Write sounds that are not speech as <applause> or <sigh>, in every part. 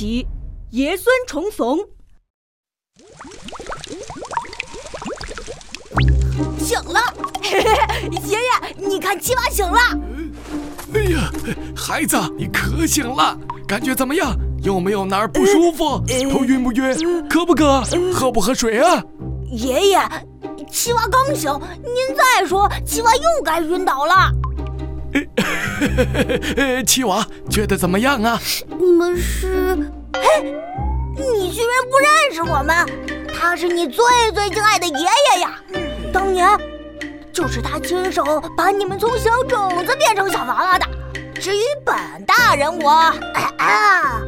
集《爷孙重逢》。醒了，<laughs> 爷爷，你看七娃醒了。哎呀，孩子，你可醒了，感觉怎么样？有没有哪儿不舒服？头晕不晕？渴不渴？喝不喝水啊？爷爷，七娃刚醒，您再说，七娃又该晕倒了。<laughs> 七娃觉得怎么样啊？你们是？嘿，你居然不认识我们？他是你最最敬爱的爷爷呀！当年就是他亲手把你们从小种子变成小娃娃的。至于本大人我，啊，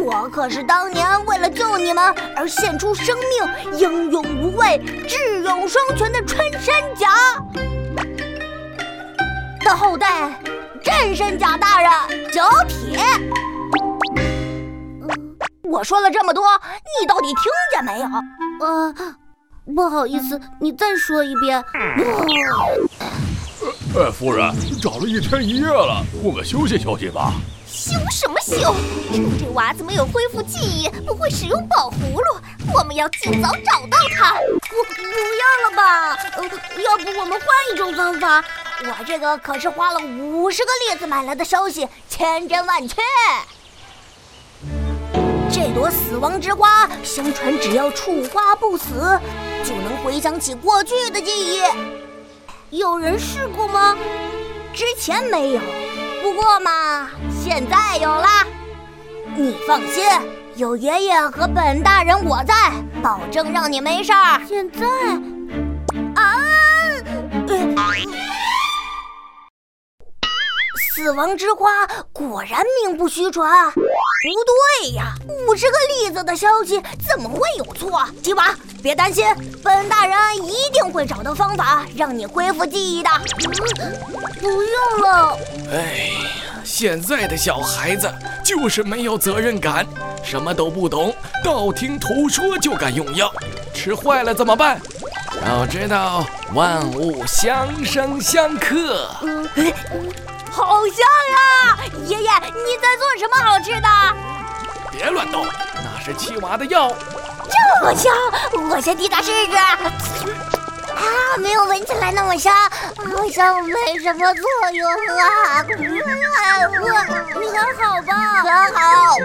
我可是当年为了救你们而献出生命、英勇无畏、智勇双全的穿山甲的后代。战神甲大人，角铁。我说了这么多，你到底听见没有？呃，不好意思，你再说一遍。呃，夫人，找了一天一夜了，我们休息休息吧。休什么休？趁这娃子没有恢复记忆，不会使用宝葫芦，我们要尽早找到他。不，不要了吧？呃，要不我们换一种方法？我这个可是花了五十个栗子买来的消息，千真万确。这朵死亡之花，相传只要触花不死，就能回想起过去的记忆。有人试过吗？之前没有，不过嘛，现在有了。你放心，有爷爷和本大人我在，保证让你没事儿。现在。啊死亡之花果然名不虚传，不对呀，五十个栗子的消息怎么会有错？吉娃，别担心，本大人一定会找到方法让你恢复记忆的。嗯不用了。哎呀，现在的小孩子就是没有责任感，什么都不懂，道听途说就敢用药，吃坏了怎么办？要知道，万物相生相克。好香呀！爷爷，你在做什么好吃的？别乱动，那是七娃的药。这么香，我先替他试试。啊，没有闻起来那么香，好像没什么作用啊。我，你还好吧？很好。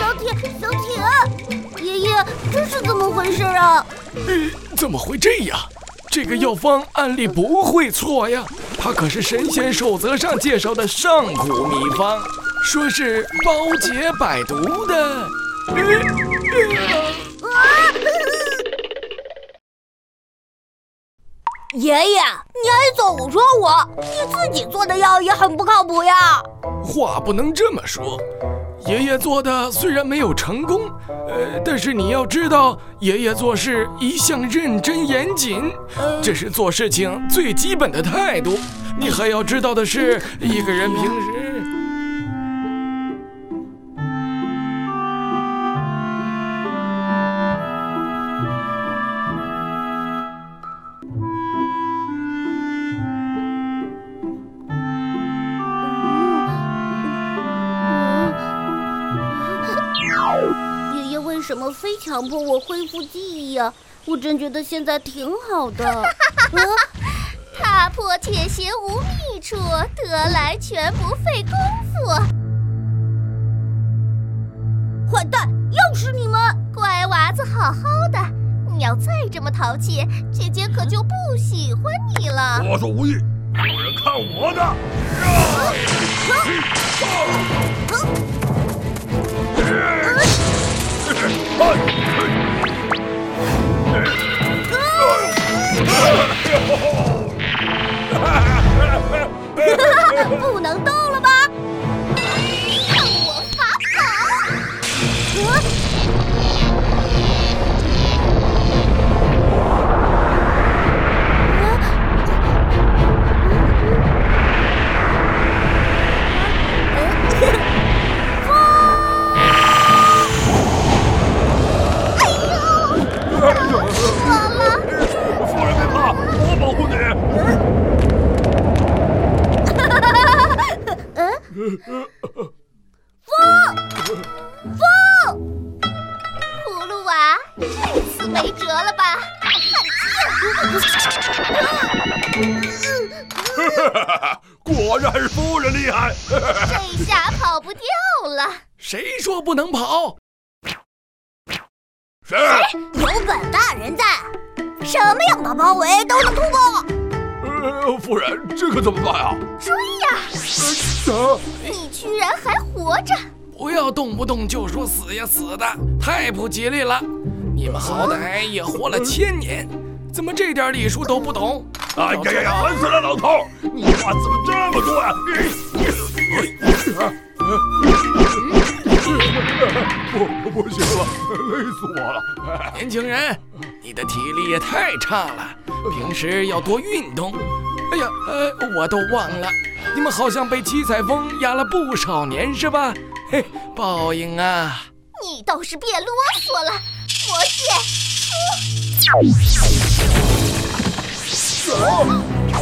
小铁，小铁，爷爷，这是怎么回事啊？怎么会这样？这个药方按理不会错呀，它可是神仙守则上介绍的上古秘方，说是包解百毒的。爷爷，你还总说我，你自己做的药也很不靠谱呀。话不能这么说。爷爷做的虽然没有成功，呃，但是你要知道，爷爷做事一向认真严谨，这是做事情最基本的态度。你还要知道的是，一个人平时。强迫我恢复记忆呀？我真觉得现在挺好的。<laughs> 踏破铁鞋无觅处，得来全不费工夫。坏蛋，又是你们！乖娃子，好好的。你要再这么淘气，姐姐可就不喜欢你了。我说无意，有人看我的！<laughs> 不能动。风，风，娃，这次没辙了吧？<laughs> 果然是夫人厉害！这下跑不掉了。谁说不能跑？谁？有本大人在，什么样的包围都能突破。呃，夫人，这可怎么办啊？追呀！啊！你居然还活着！不要动不动就说死呀死的，太不吉利了。你们好歹也活了千年，怎么这点礼数都不懂？哎呀呀呀！烦死了，老头，你话怎么这么多呀？不，不行了，累死我了！年轻人，你的体力也太差了，平时要多运动。哎呀，呃，我都忘了，你们好像被七彩风压了不少年是吧？嘿，报应啊！你倒是别啰嗦了，魔戒出！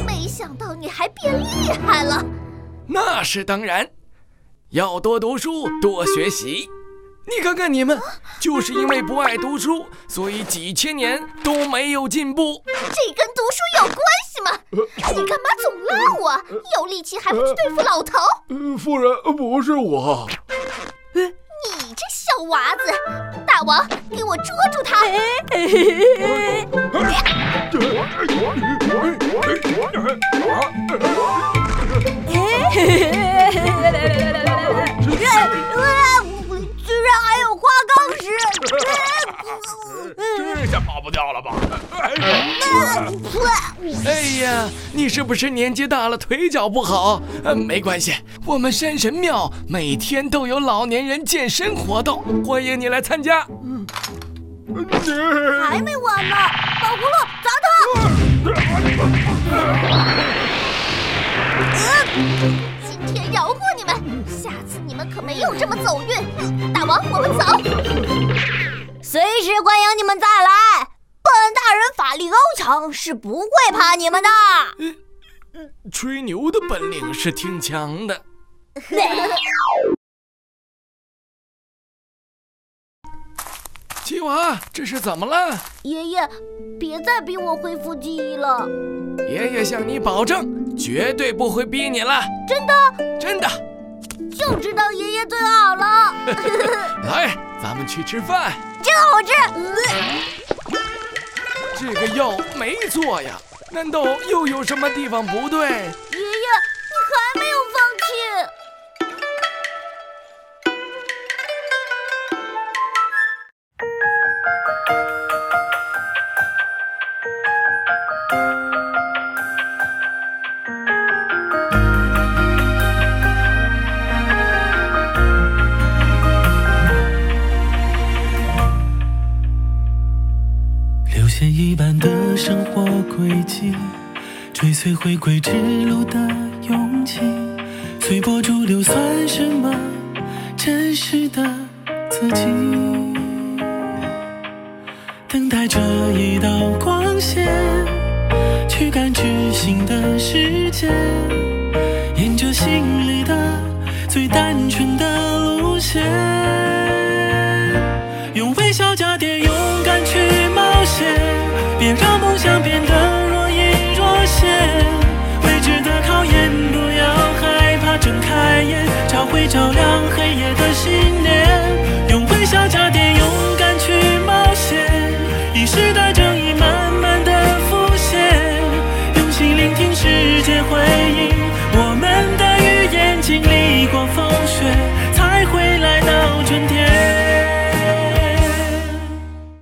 没想到你还变厉害了。那是当然，要多读书，多学习。你看看你们，就是因为不爱读书，所以几千年都没有进步。这跟读书有关系吗？你干嘛总拉我？有力气还不去对付老头？呃，夫人，不是我。你这小娃子，大王，给我捉住他！居不掉了吧？哎呀，你是不是年纪大了，腿脚不好？呃，没关系，我们山神庙每天都有老年人健身活动，欢迎你来参加。还没完呢，宝葫芦砸他！今天饶过你们，下次你们可没有这么走运。大王，我们走。随时欢迎你们再来。本大人法力高强，是不会怕你们的。吹牛的本领是挺强的。<laughs> 七娃，这是怎么了？爷爷，别再逼我恢复记忆了。爷爷向你保证，绝对不会逼你了。真的？真的。就知道爷爷最好了。<laughs> <laughs> 来，咱们去吃饭。真好吃。这个药没错呀，难道又有什么地方不对？爷爷，你还没线一般的生活轨迹，追随回归之路的勇气，随波逐流算什么真实的自己？等待着一道光线，去感知新的世界，沿着心里的最单纯的路线，用微笑加点